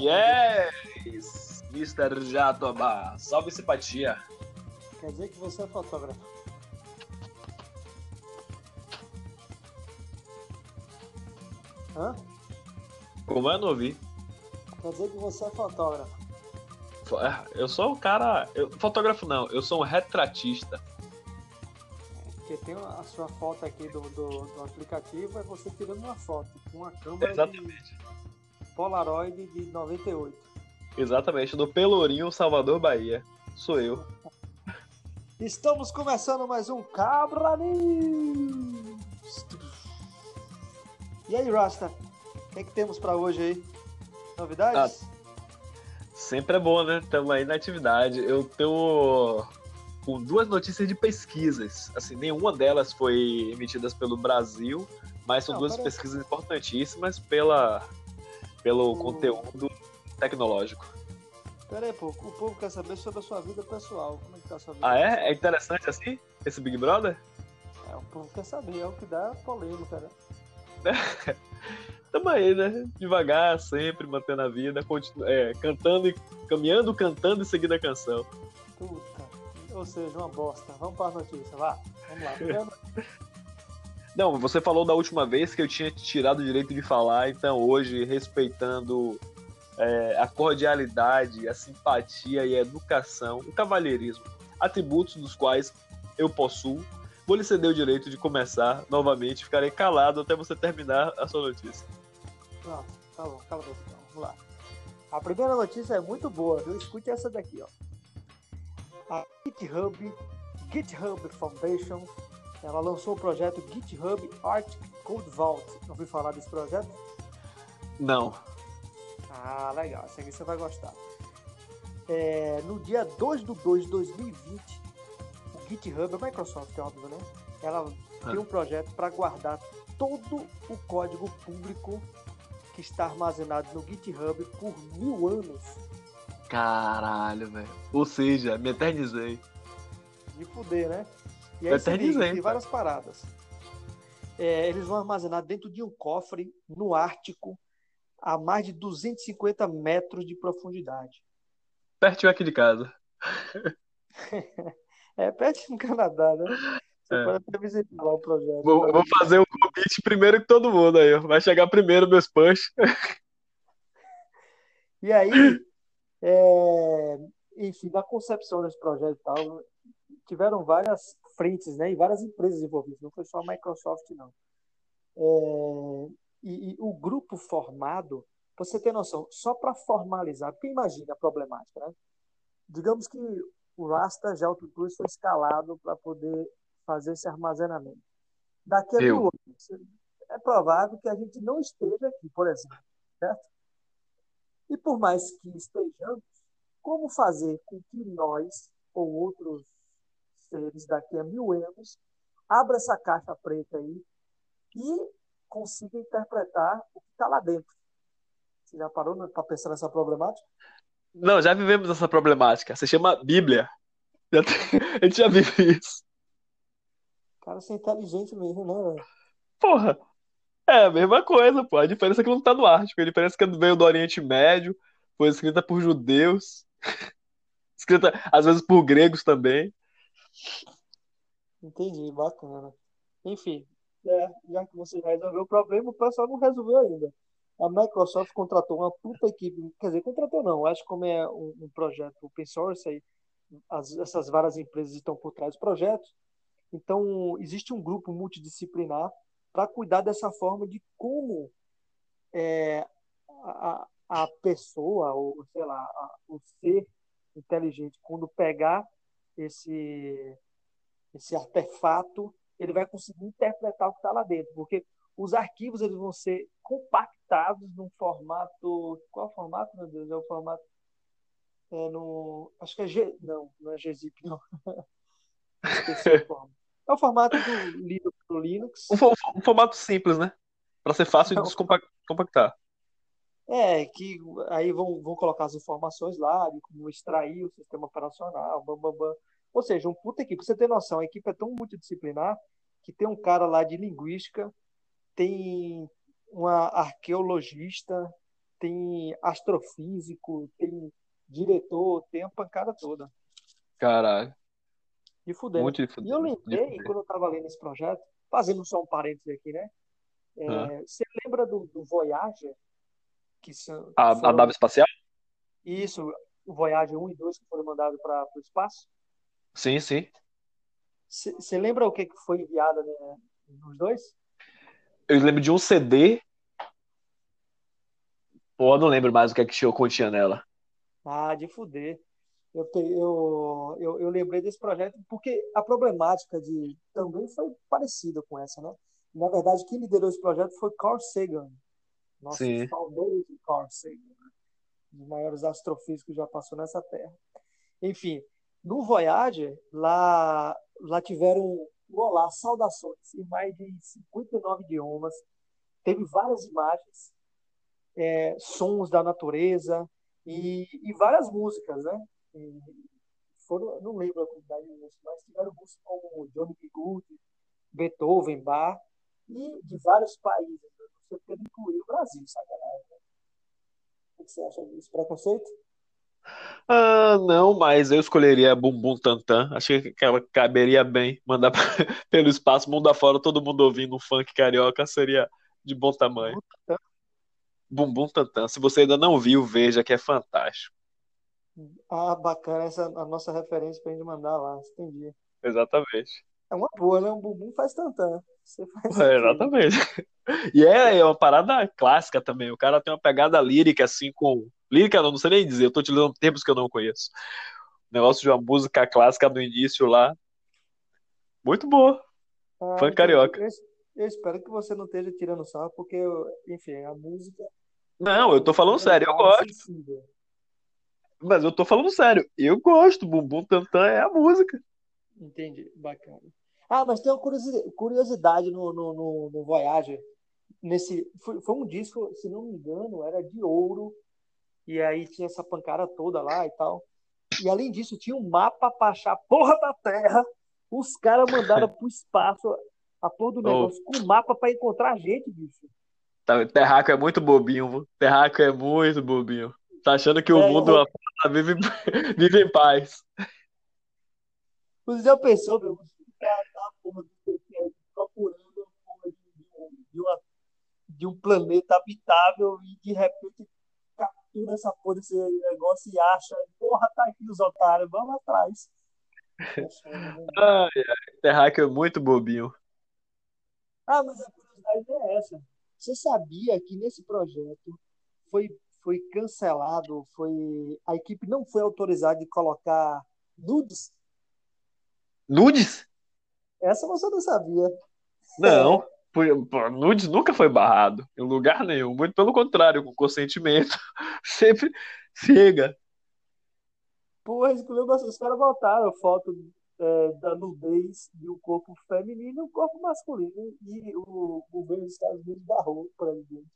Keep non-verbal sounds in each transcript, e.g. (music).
Yes! Mr. Jatoba, salve simpatia. Quer dizer que você é fotógrafo. Hã? Como eu não ouvi? Quer dizer que você é fotógrafo. Fo- é, Eu sou um cara. Eu, fotógrafo não, eu sou um retratista. Porque tem a sua foto aqui do, do, do aplicativo, é você tirando uma foto com uma câmera Exatamente. de Polaroid de 98. Exatamente, do Pelourinho, Salvador, Bahia. Sou eu. Estamos começando mais um Cabra News. E aí, Rasta? O que, é que temos pra hoje aí? Novidades? Sempre é bom, né? Estamos aí na atividade. Eu tô com duas notícias de pesquisas. Assim, nenhuma delas foi emitidas pelo Brasil, mas são Não, duas pesquisas importantíssimas pela, pelo conteúdo tecnológico. Pera aí, pô. O povo quer saber sobre a sua vida pessoal. Como é que tá a sua vida Ah, é? pessoal? É interessante assim? Esse Big Brother? É, o povo quer saber. É o que dá polêmica, né? (laughs) Tamo aí, né? Devagar, sempre mantendo a vida, continu- é, cantando e caminhando, cantando e seguindo a canção. Puta. Ou seja, uma bosta. Vamos para as notícias, vá. Vamos lá. (laughs) Não, você falou da última vez que eu tinha tirado o direito de falar, então hoje, respeitando é, a cordialidade, a simpatia e a educação, o cavalheirismo, atributos dos quais eu possuo, vou lhe ceder o direito de começar novamente, ficarei calado até você terminar a sua notícia. Pronto, tá bom, cala a boca então. Vamos lá. A primeira notícia é muito boa, viu? Escute essa daqui, ó. A GitHub, GitHub Foundation, ela lançou o projeto GitHub Arctic Code Vault. Não ouviu falar desse projeto? Não. Ah, legal. Esse aqui você vai gostar. É, no dia 2 de 2 de 2020, o GitHub, a Microsoft, óbvio, né? Ela tem um projeto para guardar todo o código público que está armazenado no GitHub por mil anos. Caralho, velho. Ou seja, me eternizei. De fuder, né? E Eu aí liga, eternizei, tem várias paradas. É, eles vão armazenar dentro de um cofre no Ártico a mais de 250 metros de profundidade. Pertinho aqui de casa. (laughs) É perto no Canadá, né? Você É. pode até visitar lá o projeto. Vou, vou fazer o convite primeiro que todo mundo aí. Vai chegar primeiro meus punch. (laughs) E aí, é, enfim, da concepção desse projeto e tal, tiveram várias frentes, né? E várias empresas envolvidas, não foi só a Microsoft, não. É, e, e o grupo formado, você ter noção, só para formalizar, porque imagina a problemática, né? Digamos que o Rasta já Cruz foi escalado para poder fazer esse armazenamento. Daqui a anos, é provável que a gente não esteja aqui, por exemplo, certo? E por mais que estejamos, como fazer com que nós ou outros seres daqui a mil anos abra essa caixa preta aí e consiga interpretar o que está lá dentro? Você já parou para pensar nessa problemática? Não, já vivemos essa problemática. Se chama Bíblia. Já (laughs) tem- A gente já vive isso. Cara, você é inteligente mesmo, né? velho? Porra. É a mesma coisa, pô. A diferença é que não tá no Ártico. A diferença é que veio do Oriente Médio. Foi escrita por judeus. (laughs) Escrita, às vezes, por gregos também. Entendi, bacana. Enfim, é, já que você já resolveu o problema, o pessoal não resolveu ainda. A Microsoft contratou uma puta equipe, quer dizer, contratou não, acho que como é um, um projeto open source, aí as- essas várias empresas estão por trás do projeto, então existe um grupo multidisciplinar para cuidar dessa forma de como é, a, a pessoa, ou sei lá, a- o ser inteligente, quando pegar esse esse artefato, ele vai conseguir interpretar o que está lá dentro, porque os arquivos eles vão ser compactados num formato, qual é o formato, meu Deus? É o formato é no, acho que é G, não, não é gzip, não. (laughs) Esqueci o formato. É o formato do Linux, do Linux. Um, um formato simples, né? Pra ser fácil de descompactar. É, que aí vão, vão colocar as informações lá, de como extrair o sistema operacional, bam, bam, bam. Ou seja, um puta equipe. Pra você ter noção, a equipe é tão multidisciplinar que tem um cara lá de linguística, tem uma arqueologista, tem astrofísico, tem diretor, tem a pancada toda. Caralho. De fuder. Muito de fuder. E eu lembrei, quando eu tava lendo esse projeto, fazendo só um parênteses aqui, né? É, Ah. Você lembra do, do Voyager? Que são, A, a foram- nave espacial? Isso, o Voyager 1 e 2 que foram mandados para o espaço. Sim, sim. Você lembra o que, que foi enviado né, nos dois? Eu lembro de um CD. Ou eu não lembro mais o que é que tinha- continha nela. Ah, de fuder. Eu, eu, eu, eu lembrei desse projeto porque a problemática de também foi parecida com essa, né? Na verdade, quem liderou esse projeto foi Carl Sagan, nosso Sim. saudoso Carl Sagan, né? um dos maiores astrofísicos que já passou nessa Terra. Enfim, no Voyager, lá, lá tiveram olá, saudações em mais de 59 idiomas, teve várias imagens, é, sons da natureza e, e várias músicas, né? E foram, não lembro a quantidade de músicas, mas tiveram músicas como Johnny B. Good, Beethoven, Bach e de vários países. Você pode incluir o Brasil, sacanagem. né? O que você acha disso? Preconceito? Ah, não, mas eu escolheria Bumbum Tantan. Achei que ela caberia bem. Mandar pra- (laughs) pelo espaço, mundo afora, todo mundo ouvindo um funk carioca seria de bom tamanho. Bumbum Tantan. Se você ainda não viu, veja que é fantástico. Ah, bacana essa a nossa referência pra gente mandar lá. Entendi. Exatamente. É uma boa, né? Um bumbum faz tantã. Você faz É, exatamente. (laughs) E é, é uma parada clássica também. O cara tem uma pegada lírica, assim, com. Lírica, não, não sei nem dizer, eu tô utilizando termos que eu não conheço. Negócio de uma música clássica no início lá. Muito boa. Ah, Funk entendi. carioca. Eu, eu espero que você não esteja tirando sarro, porque, eu- enfim, a música Não, eu tô falando sério, eu é gosto. sensível. Mas eu tô falando sério. Eu gosto. Bumbum Tantan é a música. Entendi, bacana. Ah, mas tem uma curiosi- curiosidade no, no, no, no Voyager. Nesse, foi, foi um disco, se não me engano, era de ouro. E aí tinha essa pancada toda lá e tal. E além disso, tinha um mapa pra achar a porra da Terra. Os caras mandaram pro espaço a porra do Oh. negócio com mapa pra encontrar a gente, bicho. Tá, Terraco é muito bobinho. Terraco é muito bobinho. Tá achando que o É, mundo eu- vive, (laughs) vive em paz. Você já pensou, meu? Tá, procurando a porra de, um- de, uma, de um planeta habitável e de repente captura essa porra desse negócio e acha, porra, tá aqui os otários, vamos atrás. (laughs) Ai, ai. Terraco é muito bobinho. Ah, mas a curiosidade é essa. Você sabia que nesse projeto foi, foi cancelado, foi a equipe não foi autorizada de colocar nudes? Nudes? Essa você não sabia. Não. (laughs) Nudes nunca foi barrado. Em lugar nenhum. Muito pelo contrário, com consentimento. (laughs) Sempre chega. Porra, escolheu os caras botaram foto é, da nudez de um corpo feminino e um corpo masculino. E o governo dos Estados Unidos barrou o presidente.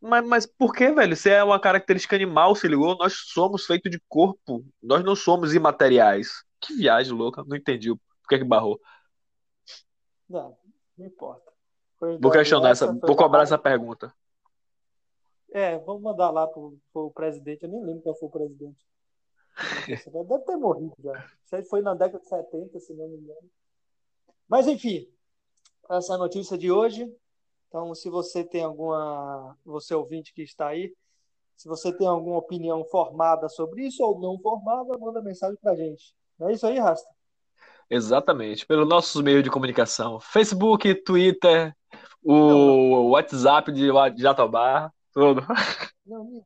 Mas, mas por que, velho? Se é uma característica animal, se ligou? Nós somos feitos de corpo. Nós não somos imateriais. Que viagem louca. Não entendi por que que barrou. Não, não importa. Vou questionar essa, vou cobrar essa pergunta. É, vamos mandar lá pro, pro presidente. Eu nem lembro qual foi o presidente. Deve ter morrido já. Isso aí foi na década de 70, se não me engano. Mas, enfim, essa é a notícia de hoje. Então, se você tem alguma. Você ouvinte que está aí, se você tem alguma opinião formada sobre isso ou não formada, manda mensagem pra gente. Não é isso aí, Rasta? Exatamente. Pelos nossos meios de comunicação. Facebook, Twitter, o WhatsApp de Jatobá, tudo. Não, ni-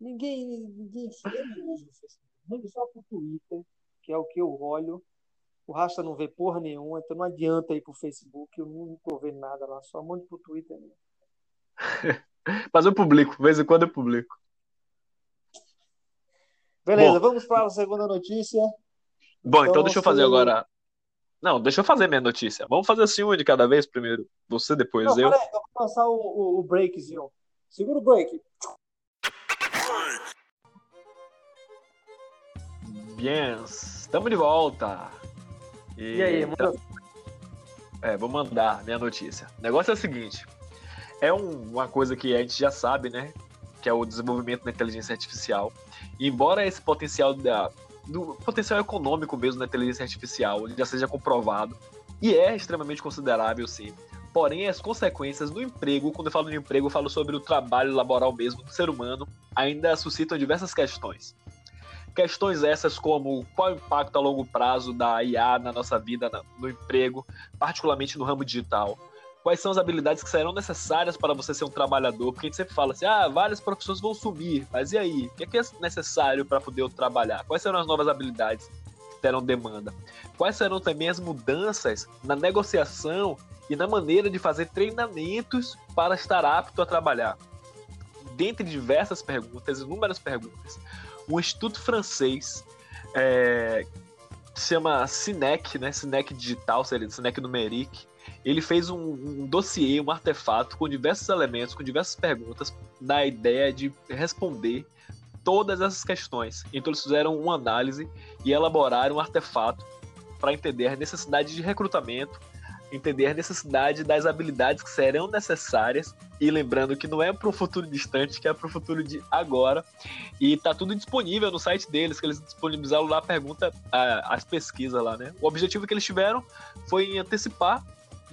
ninguém, ninguém. Mande só pro Twitter, que é o que eu olho. O Rasta não vê porra nenhuma, então não adianta ir pro Facebook, eu não tô vendo nada lá, só mande pro Twitter mesmo. (laughs) Mas eu publico, de vez em quando eu publico. Beleza, Bom. vamos para a segunda notícia. Bom, então Então, deixa eu fazer agora. Não, deixa eu fazer minha notícia. Vamos fazer assim uma de cada vez primeiro. Você, depois Não, eu. peraí, eu vou passar o, o, o breakzinho. Segura o break. Bien, estamos de volta. E aí, manda É, vou mandar minha notícia. O negócio é o seguinte: é um- uma coisa que a gente já sabe, né? que é o desenvolvimento da inteligência artificial. E embora esse potencial da, do potencial econômico mesmo da inteligência artificial já seja comprovado, e é extremamente considerável, sim. Porém, as consequências do emprego, quando eu falo de emprego, eu falo sobre o trabalho laboral mesmo do ser humano, ainda suscitam diversas questões. Questões essas como qual o impacto a longo prazo da IA na nossa vida, no emprego, particularmente no ramo digital. Quais são as habilidades que serão necessárias para você ser um trabalhador? Porque a gente sempre fala assim, ah, várias profissões vão sumir, mas e aí? O que é, é necessário para poder trabalhar? Quais serão as novas habilidades que terão demanda? Quais serão também as mudanças na negociação e na maneira de fazer treinamentos para estar apto a trabalhar? Dentre diversas perguntas, inúmeras perguntas, um instituto francês é, se chama Cinec, né? Cinec Digital, Cinec Numerique. Ele fez um, um dossiê, um artefato com diversos elementos, com diversas perguntas, na ideia de responder todas essas questões. Então eles fizeram uma análise e elaboraram um artefato para entender a necessidade de recrutamento, entender a necessidade das habilidades que serão necessárias e lembrando que não é para o futuro distante, que é para o futuro de agora. E tá tudo disponível no site deles, que eles disponibilizaram lá a pergunta, as pesquisas lá, né? O objetivo que eles tiveram foi antecipar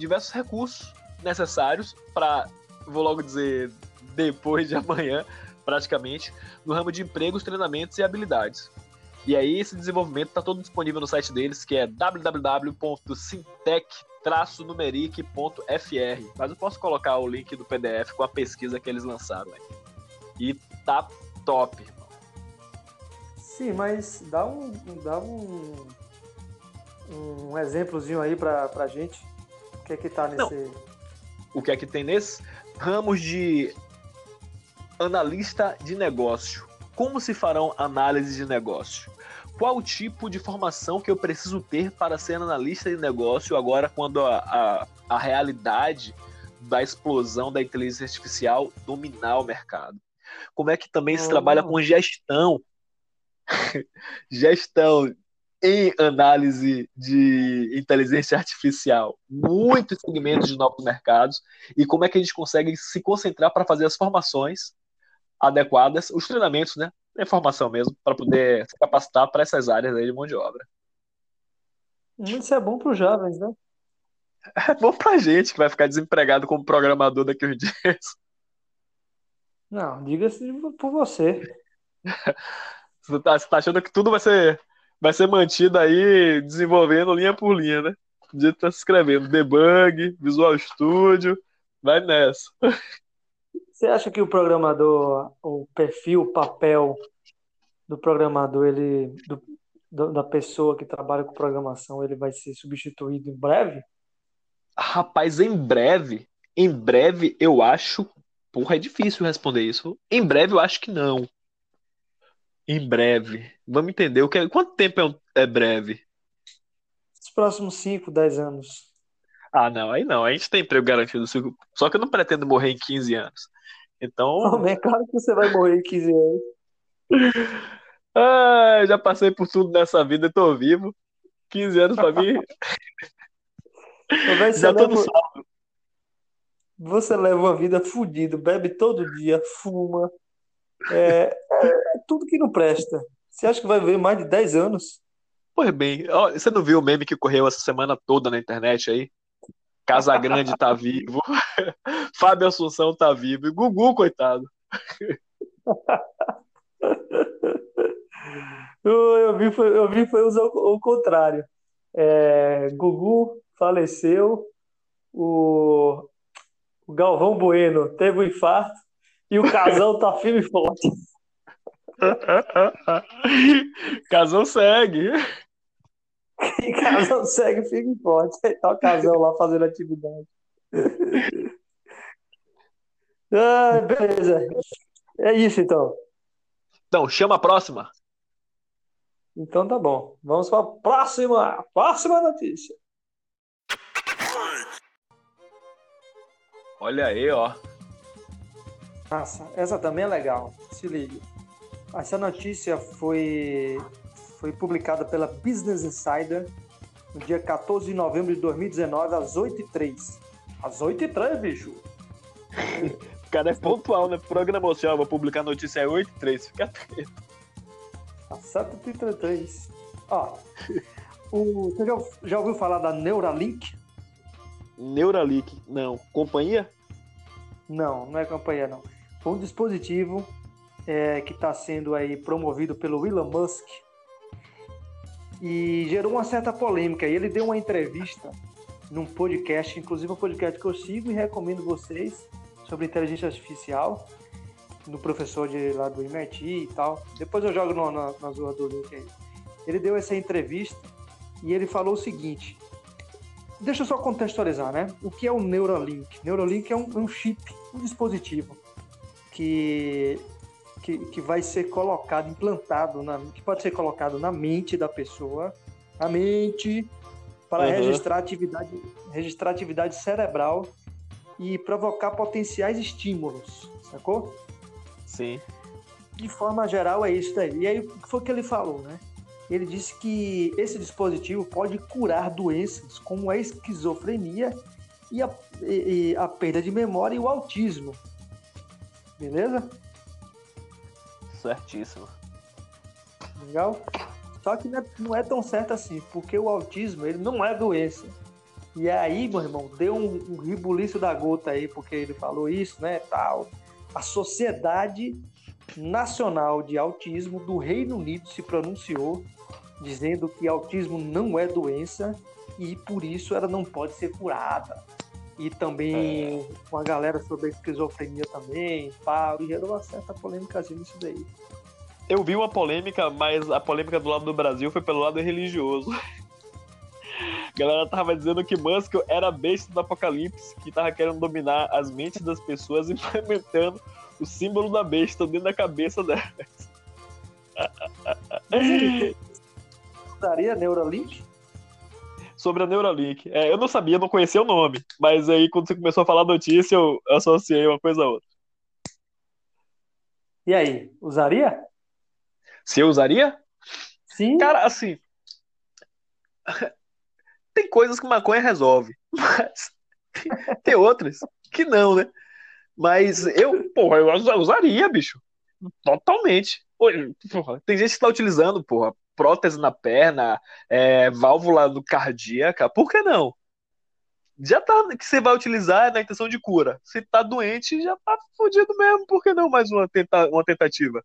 diversos recursos necessários para, vou logo dizer, depois de amanhã, praticamente, no ramo de empregos, treinamentos e habilidades. E aí esse desenvolvimento está todo disponível no site deles, que é www.sintec-numeric.fr. Mas eu posso colocar o link do PDF com a pesquisa que eles lançaram. Aí. E tá top, irmão. Sim, mas dá um, dá um, um exemplozinho aí pra, pra gente. O que é que tá nesse... Não. O que é que tem nesse? Ramos de analista de negócio. Como se farão análises de negócio? qual o tipo de formação que eu preciso ter para ser analista de negócio agora quando a, a, a realidade da explosão da inteligência artificial dominar o mercado? Como é que também se trabalha com gestão? (laughs) gestão em análise de inteligência artificial, muitos segmentos de novos mercados, e como é que a gente consegue se concentrar para fazer as formações adequadas, os treinamentos, né, é formação mesmo, para poder se capacitar para essas áreas aí de mão de obra. Isso é bom para os jovens, né? (laughs) É bom para a gente que vai ficar desempregado como programador daqui uns dias. Não, diga-se por você. (laughs) Você tá, você tá, achando que tudo vai ser, vai ser mantido aí desenvolvendo linha por linha, né? O dia tá se escrevendo debug, Visual Studio, vai nessa. Você acha que o programador, o perfil, o papel do programador, ele do, da pessoa que trabalha com programação, ele vai ser substituído em breve? Rapaz, em breve, em breve eu acho, porra, é difícil responder isso. Em breve eu acho que não. Em breve. Vamos entender o que é, quanto tempo é, é breve? Os próximos 5, 10 anos. Ah, não, aí não. A gente tem emprego garantido. Só que eu não pretendo morrer em 15 anos. Então. Não, é claro que você vai morrer em 15 anos. (laughs) ah, já passei por tudo nessa vida e tô vivo. 15 anos pra mim. (laughs) já tô no saldo. Você leva uma vida fodida, bebe todo dia, fuma. É, tudo que não presta. Você acha que vai ver mais de 10 anos? Pois bem, você não viu o meme que correu essa semana toda na internet aí? Casa Grande tá vivo. (laughs) Fábio Assunção tá vivo. E Gugu, coitado. (laughs) eu, vi, foi, eu vi foi o, o contrário. É, Gugu faleceu, o, o Galvão Bueno teve um infarto e o Casão tá (laughs) firme e forte. (laughs) Casão segue. (laughs) E casal segue e forte. Tá o casal lá fazendo atividade. (laughs) ah, beleza. É isso então. Então, chama a próxima. Então tá bom. Vamos para a próxima, próxima notícia. Olha aí, ó. Nossa, essa também é legal. Se liga. Essa notícia foi foi publicada pela Business Insider no dia 14 de novembro de 2019, às 8h03. Às 8h03, bicho! (laughs) cara é pontual, né? Programa social, vou publicar notícia 8 e 3, fica atento. Acerta 33. Ó, o, você já, já ouviu falar da Neuralink? Neuralink, não. Companhia? Não, não é companhia, não. Foi um dispositivo é, que está sendo aí promovido pelo Elon Musk e gerou uma certa polêmica. E ele deu uma entrevista num podcast, inclusive um podcast que eu sigo e recomendo vocês sobre inteligência artificial, do professor de lá do MIT e tal. Depois eu jogo no, na, na do link aí. Ele deu essa entrevista e ele falou o seguinte: deixa eu só contextualizar, né? O que é o Neuralink? Neuralink é um, um chip, um dispositivo que, que, que vai ser colocado, implantado, na, que pode ser colocado na mente da pessoa, a mente, para uhum. registrar, atividade, registrar atividade cerebral e provocar potenciais estímulos, sacou? Sim. De forma geral, é isso daí. E aí, o que foi que ele falou, né? Ele disse que esse dispositivo pode curar doenças como a esquizofrenia e a, e a perda de memória e o autismo. Beleza? Certíssimo. Legal? Só que não é tão certo assim, porque o autismo ele não é doença. E aí, meu irmão, deu um, um da gota aí, porque ele falou isso, né, tal. A Sociedade Nacional de Autismo do Reino Unido se pronunciou dizendo que autismo não é doença e por isso ela não pode ser curada. E também é. uma galera sobre a esquizofrenia também, pá, e gerou uma certa polêmica nisso daí. Eu vi uma polêmica, mas a polêmica do lado do Brasil foi pelo lado religioso. A galera tava dizendo que Musk era a besta do apocalipse, que tava querendo dominar as mentes das pessoas, (laughs) implementando o símbolo da besta dentro da cabeça delas. Usaria Neuralink? Sobre a Neuralink. É, eu não sabia, não conhecia o nome, mas aí quando você começou a falar notícia, eu associei uma coisa a outra. E aí, usaria? Se eu usaria? Sim. Cara, assim, (laughs) tem coisas que maconha resolve, (laughs) mas tem outras que não, né? Mas eu, porra, eu usaria, bicho. Totalmente. Porra, tem gente que tá utilizando, porra, prótese na perna, é, válvula no cardíaca, por que não? Já tá que você vai utilizar na intenção de cura. Se tá doente, já tá fodido mesmo, por que não mais uma, tenta, uma tentativa?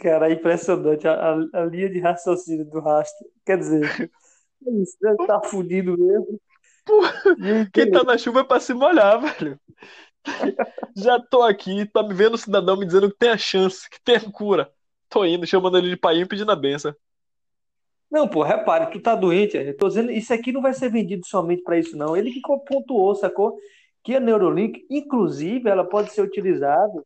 Cara, é impressionante a, a, a linha de raciocínio do rastro. Quer dizer, (laughs) isso, tá fudido mesmo. quem tá na chuva é pra se molhar, velho. (laughs) Já tô aqui, tá me vendo o cidadão me dizendo que tem a chance, que tem a cura. Tô indo, chamando ele de pai e pedindo a benção. Não, pô, repare, tu tá doente. Eu tô dizendo, isso aqui não vai ser vendido somente para isso, não. Ele que pontuou, sacou? Que a Neurolink, inclusive, ela pode ser utilizada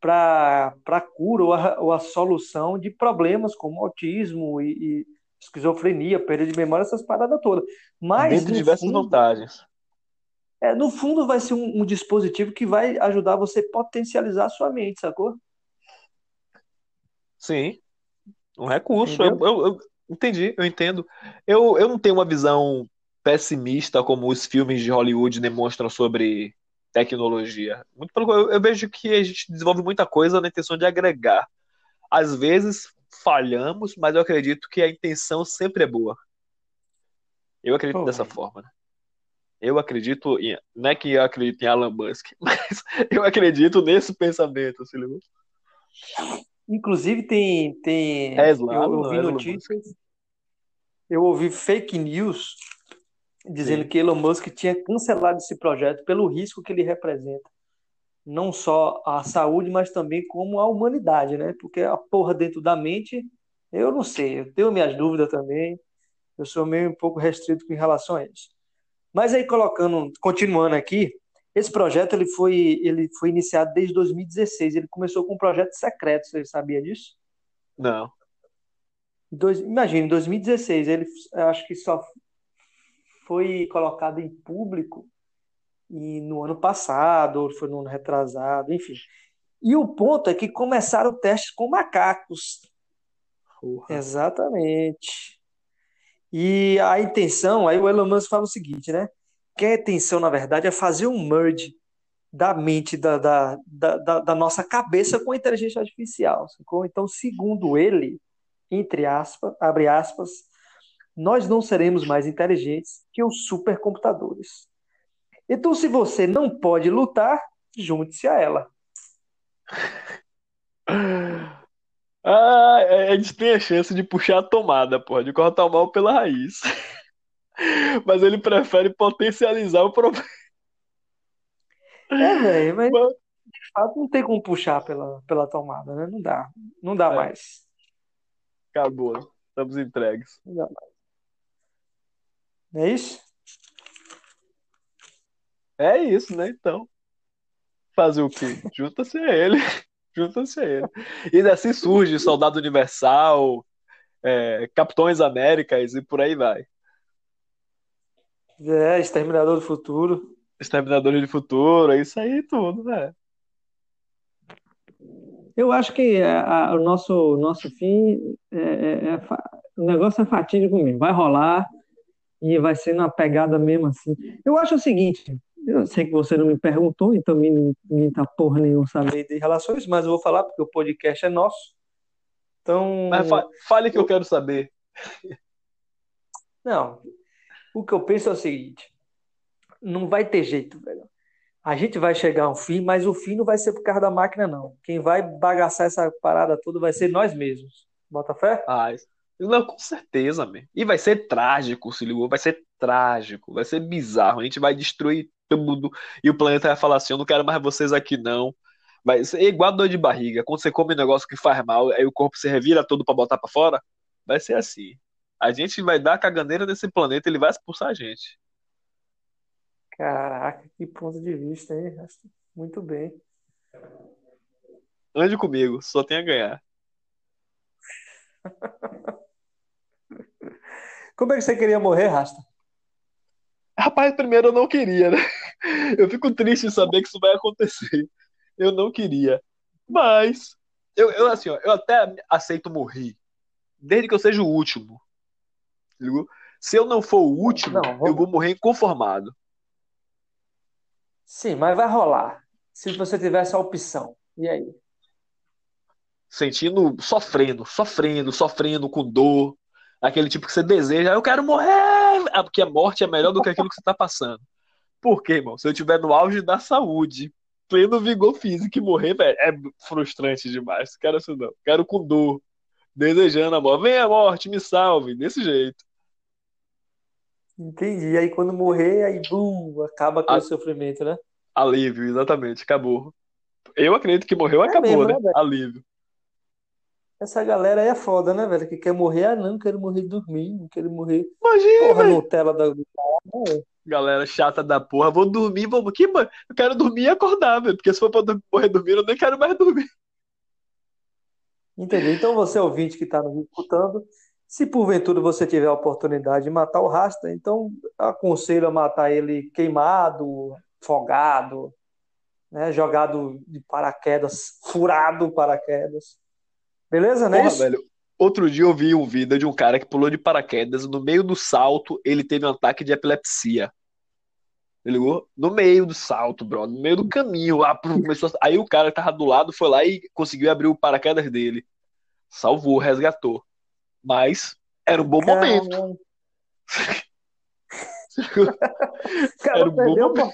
para cura ou a, ou a, solução de problemas como autismo e, e esquizofrenia, perda de memória, essas paradas todas. Mas, Dentre diversas fundo, vantagens. É, no fundo, vai ser um, um, dispositivo que vai ajudar você a potencializar a sua mente, sacou? Sim. Um recurso. Eu, eu, eu, entendi, eu entendo. Eu, eu não tenho uma visão pessimista como os filmes de Hollywood demonstram sobre tecnologia. Muito pelo eu, vejo que a gente desenvolve muita coisa na intenção de agregar. Às vezes falhamos, mas eu acredito que a intenção sempre é boa. Eu acredito dessa forma, né? Eu acredito em. Não é que eu acredito em Elon Musk, (laughs) mas eu acredito nesse pensamento, se ligou? Inclusive tem. tem é eu ouvi notícias. Eu ouvi fake news dizendo Sim. que Elon Musk tinha cancelado esse projeto pelo risco que ele representa não só a saúde, mas também como a humanidade, né? Porque a porra dentro da mente, eu não sei, eu tenho minhas dúvidas também. Eu sou meio um pouco restrito com relação a isso. Mas aí colocando, continuando aqui, esse projeto ele foi ele foi iniciado desde 2016. Ele começou com um projeto secreto, você sabia disso? Não. Dois, imagine, em 2016 ele acho que só foi colocado em público e no ano passado, ou foi no ano retrasado, enfim. E o ponto é que começaram testes com macacos. Porra. Exatamente. E a intenção, aí o Elon Musk fala o seguinte, né? Que a intenção, na verdade, é fazer um merge da mente da, da, da, da, nossa cabeça com a inteligência artificial. Sacou? Então, segundo ele, entre aspas, abre aspas, nós não seremos mais inteligentes que os supercomputadores. Então, se você não pode lutar, junte-se a ela. Ah, é, a gente tem a chance de puxar a tomada, porra, de cortar o mal pela raiz. (laughs) Mas ele prefere potencializar o problema. É, velho, mas de fato não tem como puxar pela, pela tomada, né? Não dá. Não dá é. mais. Acabou. Estamos entregues. Não dá mais. Não é isso? É isso, né? Então. Fazer o quê? Junta-se a ele. (laughs) Junta-se a ele. E assim surge Soldado Universal, é, Capitões Américas e por aí vai. É, Exterminador do Futuro. Exterminadores do Futuro, é isso aí tudo, né? Eu acho que a, a, o nosso, nosso fim, é, é, é, o negócio é fatídico mesmo. Vai rolar e vai ser uma pegada mesmo assim. Eu acho o seguinte, eu sei que você não me perguntou, então me, me tá porra nenhuma saber de relações, mas eu vou falar porque o podcast é nosso. Então. Mas fa fale que eu quero saber. Não. O que eu penso é o seguinte: não vai ter jeito, velho. A gente vai chegar a um fim, mas o fim não vai ser por causa da máquina, não. Quem vai bagaçar essa parada toda vai ser nós mesmos. Bota fé? Ah, não, com certeza, man. E vai ser trágico, se ligou? Vai ser trágico, vai ser bizarro. A gente vai destruir tudo e o planeta vai falar assim: eu não quero mais vocês aqui, não. Vai ser igual dor de barriga. Quando você come um negócio que faz mal, aí o corpo se revira todo para botar para fora. Vai ser assim. A gente vai dar a caganeira desse planeta, ele vai expulsar a gente. Caraca, que ponto de vista, hein? Muito bem. Ande comigo, só tem a ganhar. (laughs) Como é que você queria morrer, Rasta? Rapaz, primeiro eu não queria, né? Eu fico triste em saber que isso vai acontecer. Eu não queria. Mas, eu, eu assim, ó, eu até aceito morrer. Desde que eu seja o último. Se eu não for o último, não, vou... eu vou morrer inconformado. Sim, mas vai rolar. Se você tivesse a opção. E aí? Sentindo, sofrendo, sofrendo, sofrendo com dor. Aquele tipo que você deseja, eu quero morrer! Ah, porque a morte é melhor do que aquilo que você está passando. Por quê, irmão? Se eu estiver no auge da saúde, pleno vigor físico e morrer, velho, é frustrante demais. Quero isso não. Quero com dor. Desejando a morte. Vem a morte, me salve. Desse jeito. Entendi. Aí quando morrer, aí bum, acaba com a... o sofrimento, né? Alívio, exatamente, acabou. Eu acredito que morreu, é acabou, mesmo, né? né Alívio. Essa galera aí é foda, né, velho? Que quer morrer, ah, não, quero morrer dormindo, quero morrer. Imagina! Porra, Nutella da. Galera chata da porra, vou dormir, vou. Que, mano? Eu quero dormir e acordar, velho. Porque se for pra morrer dormindo, eu nem quero mais dormir. Entendeu? Então você ouvinte que está nos escutando, se porventura você tiver a oportunidade de matar o rasta, então aconselho a matar ele queimado, fogado, né, jogado de paraquedas, furado paraquedas. Beleza, né? Porra, velho. Outro dia eu vi um vídeo de um cara que pulou de paraquedas, no meio do salto ele teve um ataque de epilepsia. Ligou? No meio do salto, bro, no meio do caminho, lá, começou a... aí o cara que tava do lado foi lá e conseguiu abrir o paraquedas dele. Salvou, resgatou. Mas era um bom Caramba. momento. (laughs) (laughs) cara era um bom momento.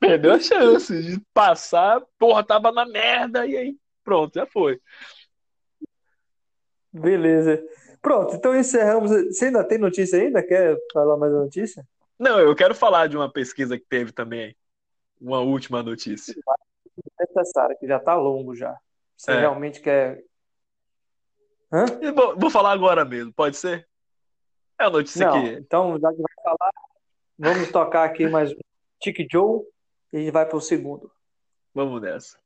Perdeu a chance de passar, porra, tava na merda, e aí pronto, já foi. Beleza. Pronto, então encerramos. Você ainda tem notícia ainda? Quer falar mais uma notícia? Não, eu quero falar de uma pesquisa que teve também. Uma última notícia. É necessário, que já está longo já. Você é. realmente quer Hã? Vou, vou, falar agora mesmo, pode ser? É a notícia Não, que. Então, já que vai falar, vamos tocar aqui mais um Tic Joe e vai para o segundo. Vamos nessa.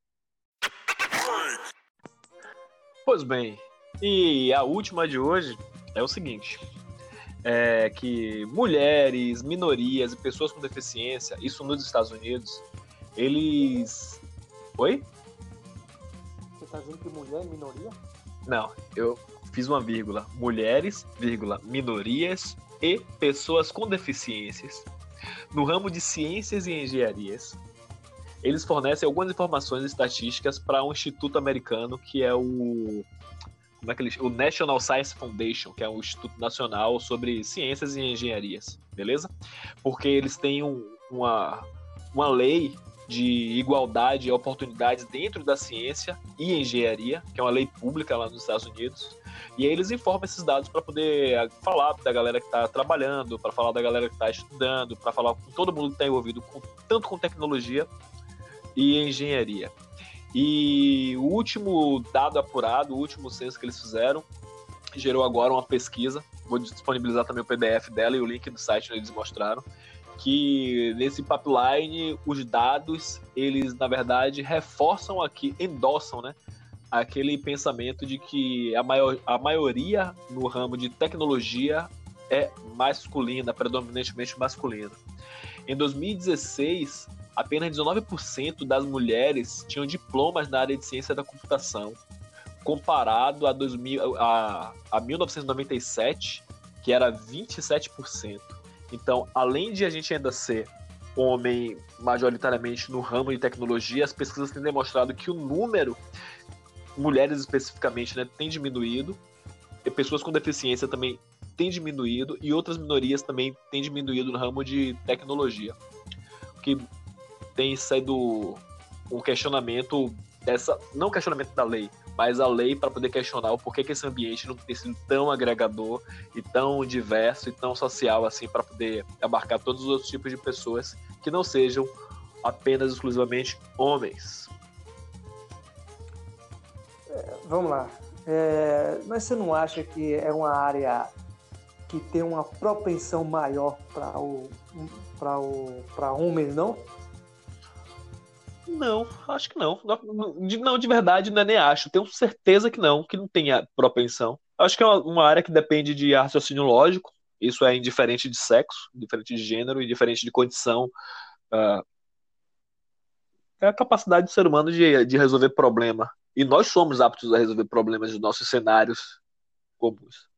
Pois bem, e a última de hoje é o seguinte: é que mulheres, minorias e pessoas com deficiência, isso nos Estados Unidos, eles. Oi? Você está dizendo que mulher é minoria? Não, eu fiz uma vírgula. Mulheres, vírgula, minorias e pessoas com deficiências. No ramo de ciências e engenharias, eles fornecem algumas informações estatísticas para um instituto americano que é o como é que eles, o National Science Foundation, que é o Instituto Nacional sobre Ciências e Engenharias, beleza? Porque eles têm um, uma, uma lei de igualdade e oportunidades dentro da ciência e engenharia, que é uma lei pública lá nos Estados Unidos. E aí eles informam esses dados para poder ah, falar da galera que está trabalhando, para falar da galera que está estudando, para falar com todo mundo que está envolvido com, tanto com tecnologia e engenharia. E o último dado apurado, o último censo que eles fizeram, gerou agora uma pesquisa. Vou disponibilizar também o PDF dela e o link do site onde eles mostraram. Que nesse pipeline, os dados, eles na verdade reforçam aqui, endossam, né? Aquele pensamento de que a, maior, a maioria no ramo de tecnologia é masculina, predominantemente masculina. Em 2016, apenas 19% das mulheres tinham diplomas na área de ciência da computação, comparado a, 2000, a, a 1997, que era 27%. Então, além de a gente ainda ser homem majoritariamente no ramo de tecnologia, as pesquisas têm demonstrado que o número, mulheres especificamente, né, tem diminuído, e pessoas com deficiência também tem diminuído, e outras minorias também têm diminuído no ramo de tecnologia. O que tem sido um questionamento dessa, não questionamento da lei, mas a lei para poder questionar o porquê que esse ambiente não tem sido tão agregador e tão diverso e tão social assim para poder abarcar todos os outros tipos de pessoas que não sejam apenas exclusivamente homens. É, vamos lá. É, mas você não acha que é uma área que tem uma propensão maior para o para o para homens, não? Não, acho que não. Não, de verdade, não é nem acho. Tenho certeza que não, que não tem propensão. Acho que é uma, área que depende de raciocínio lógico. Isso é indiferente de sexo, indiferente de gênero, indiferente de condição. Uh, é a capacidade do ser humano de, de resolver problema. E nós somos aptos a resolver problemas dos nossos cenários comuns.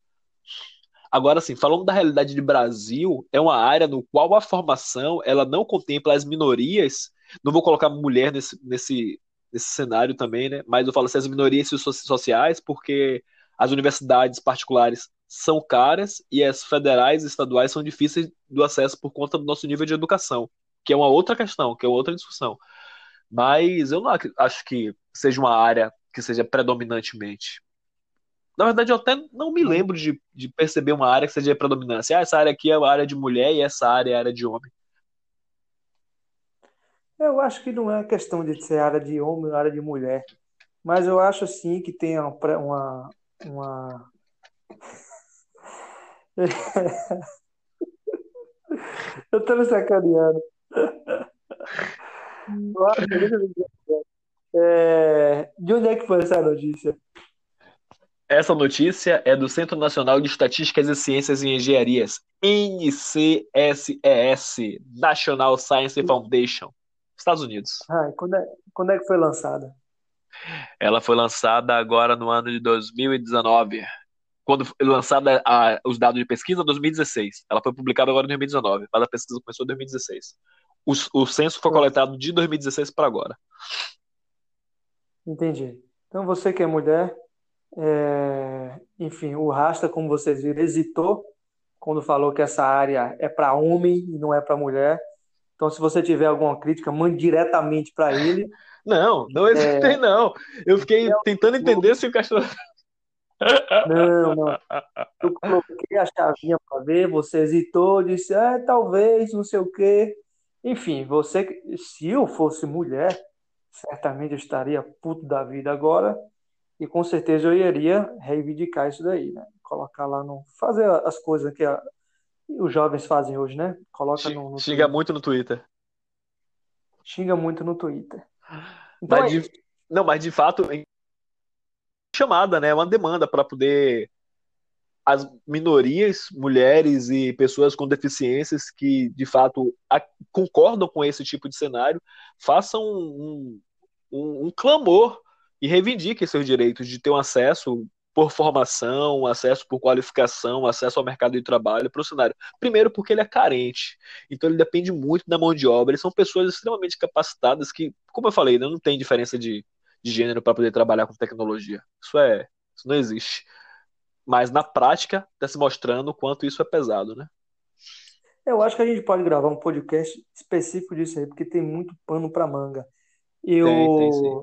Agora, sim, falando da realidade de Brasil, é uma área no qual a formação ela não contempla as minorias não vou colocar mulher nesse, nesse, nesse cenário também, né? Mas eu falo assim, as minorias sociais, porque as universidades particulares são caras e as federais e estaduais são difíceis do acesso por conta do nosso nível de educação, que é uma outra questão, que é outra discussão. Mas eu não acho que seja uma área que seja predominantemente. Na verdade, eu até não me lembro de, de perceber uma área que seja predominância. Ah, essa área aqui é a área de mulher e essa área é a área de homem. Eu acho que não é questão de ser área de homem ou área de mulher, mas eu acho sim que tem uma. uma, (laughs) eu tô me sacaneando. É... De onde é que foi essa notícia? Essa notícia é do Centro Nacional de Estatísticas e Ciências e Engenharias, NCSES, National Science Foundation. Estados Unidos. Ah, quando, é, quando é que foi lançada? Ela foi lançada agora no ano de 2019. Quando foi lançada a, os dados de pesquisa, 2016. Ela foi publicada agora em 2019, mas a pesquisa começou em 2016. O, o censo foi coletado de 2016 para agora. Entendi. Então você que é mulher, é... enfim, o Rasta, como vocês viram, hesitou quando falou que essa área é para homem e não é para mulher. Então, se você tiver alguma crítica, mande diretamente para ele. Não, não hesitei, é... não. Eu fiquei é tentando entender se o cachorro. (laughs) Não, não. Eu coloquei a chavinha para ver, você hesitou, disse, ah, talvez, não sei o quê. Enfim, você, se eu fosse mulher, certamente eu estaria puto da vida agora e com certeza eu iria reivindicar isso daí, né? Colocar lá no. fazer as coisas que a, os jovens fazem hoje, né? Coloca no, no Xinga muito no Twitter. Xinga muito no Twitter. Então, mas é... de... Não, mas de fato, chamada, né? É uma demanda para poder as minorias, mulheres e pessoas com deficiências que de fato a... concordam com esse tipo de cenário façam um, um, um clamor e reivindiquem seus direitos de ter um acesso por formação, acesso por qualificação, acesso ao mercado de trabalho para o cenário. Primeiro, porque ele é carente, então ele depende muito da mão de obra. Eles são pessoas extremamente capacitadas que, como eu falei, não tem diferença de, de gênero para poder trabalhar com tecnologia. Isso é, isso não existe. Mas na prática está se mostrando o quanto isso é pesado, né? Eu acho que a gente pode gravar um podcast específico disso aí, porque tem muito pano para manga. Eu, tem, tem,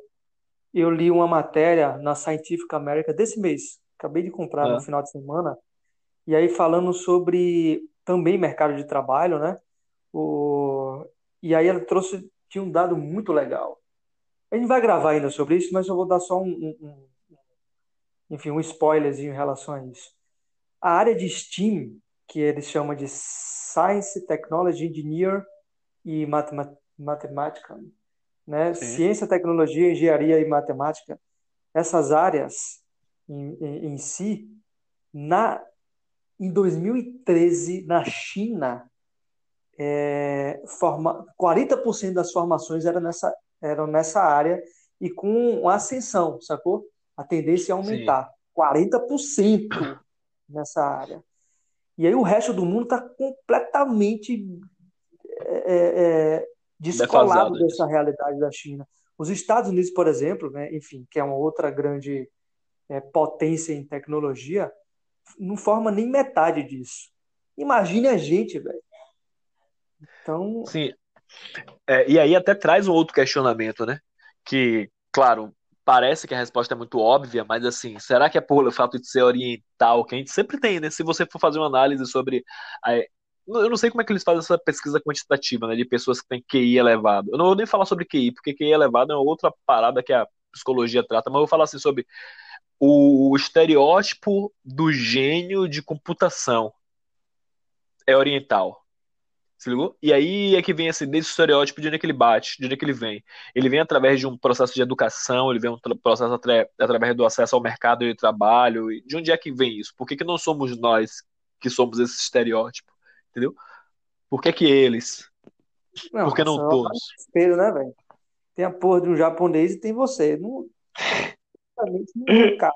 eu li uma matéria na Scientific America desse mês, acabei de comprar no ah. final de semana, e aí falando sobre também mercado de trabalho, né? O... E aí ela trouxe, tinha um dado muito legal. A gente vai gravar ainda sobre isso, mas eu vou dar só um, um, um enfim, um spoilerzinho em relação a isso. A área de STEAM, que eles chamam de Science, Technology, Engineer e Matemática, né? Ciência, tecnologia, engenharia e matemática, essas áreas em, em, em si, na, em 2013, na China, é, forma, 40% das formações eram nessa, eram nessa área e com ascensão, sacou? A tendência é aumentar. Sim. 40% nessa área. E aí o resto do mundo está completamente é, é, descolado dessa realidade da China. Os Estados Unidos, por exemplo, né, enfim, que é uma outra grande é, potência em tecnologia, não forma nem metade disso. Imagine a gente, velho. Então. Sim. É, e aí até traz um outro questionamento, né? Que, claro, parece que a resposta é muito óbvia, mas assim, será que é por o fato de ser oriental, que a gente sempre tem, né? Se você for fazer uma análise sobre a, eu não sei como é que eles fazem essa pesquisa quantitativa, né, de pessoas que têm QI elevado. Eu não vou nem falar sobre QI, porque QI elevado é outra parada que a psicologia trata, mas eu vou falar assim sobre o estereótipo do gênio de computação é oriental. Se ligou? E aí é que vem assim, desse estereótipo de onde é que ele bate, de onde é que ele vem. Ele vem através de um processo de educação, ele vem um processo atra através do acesso ao mercado de trabalho. De onde é que vem isso? Por que, que não somos nós que somos esse estereótipo? Entendeu? Por que que eles? Não, Por que não todos? Espelho, né, velho? Tem a porra de um japonês e tem você. Não, não cara.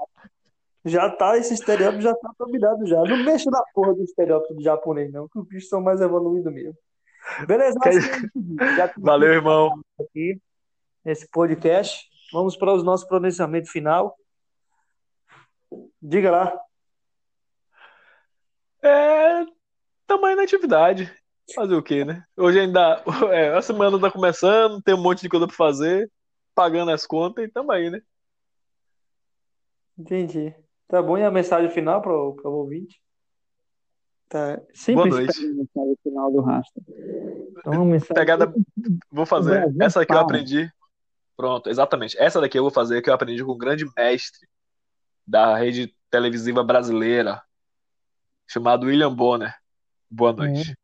Já tá, esse estereótipo já tá dominado já. Não mexa na porra do estereótipo do japonês, não, que os bichos são mais evoluídos mesmo. Beleza? Valeu, irmão. Aqui, nesse podcast. Vamos para os nossos pronunciamento final. Diga lá. É, tamanho na atividade. Fazer o quê, né? Hoje ainda. (laughs) É, a semana tá começando, tem um monte de coisa pra fazer, pagando as contas e tamo aí, né? Entendi. Tá bom, e a mensagem final para o ouvinte? Tá. Sempre Boa noite. a mensagem final do rastro. Então, mensagem... Pegada. Vou fazer. Essa daqui eu aprendi. Pronto, exatamente. Essa daqui eu vou fazer que eu aprendi com um grande mestre da rede televisiva brasileira, chamado William Bonner. Boa noite.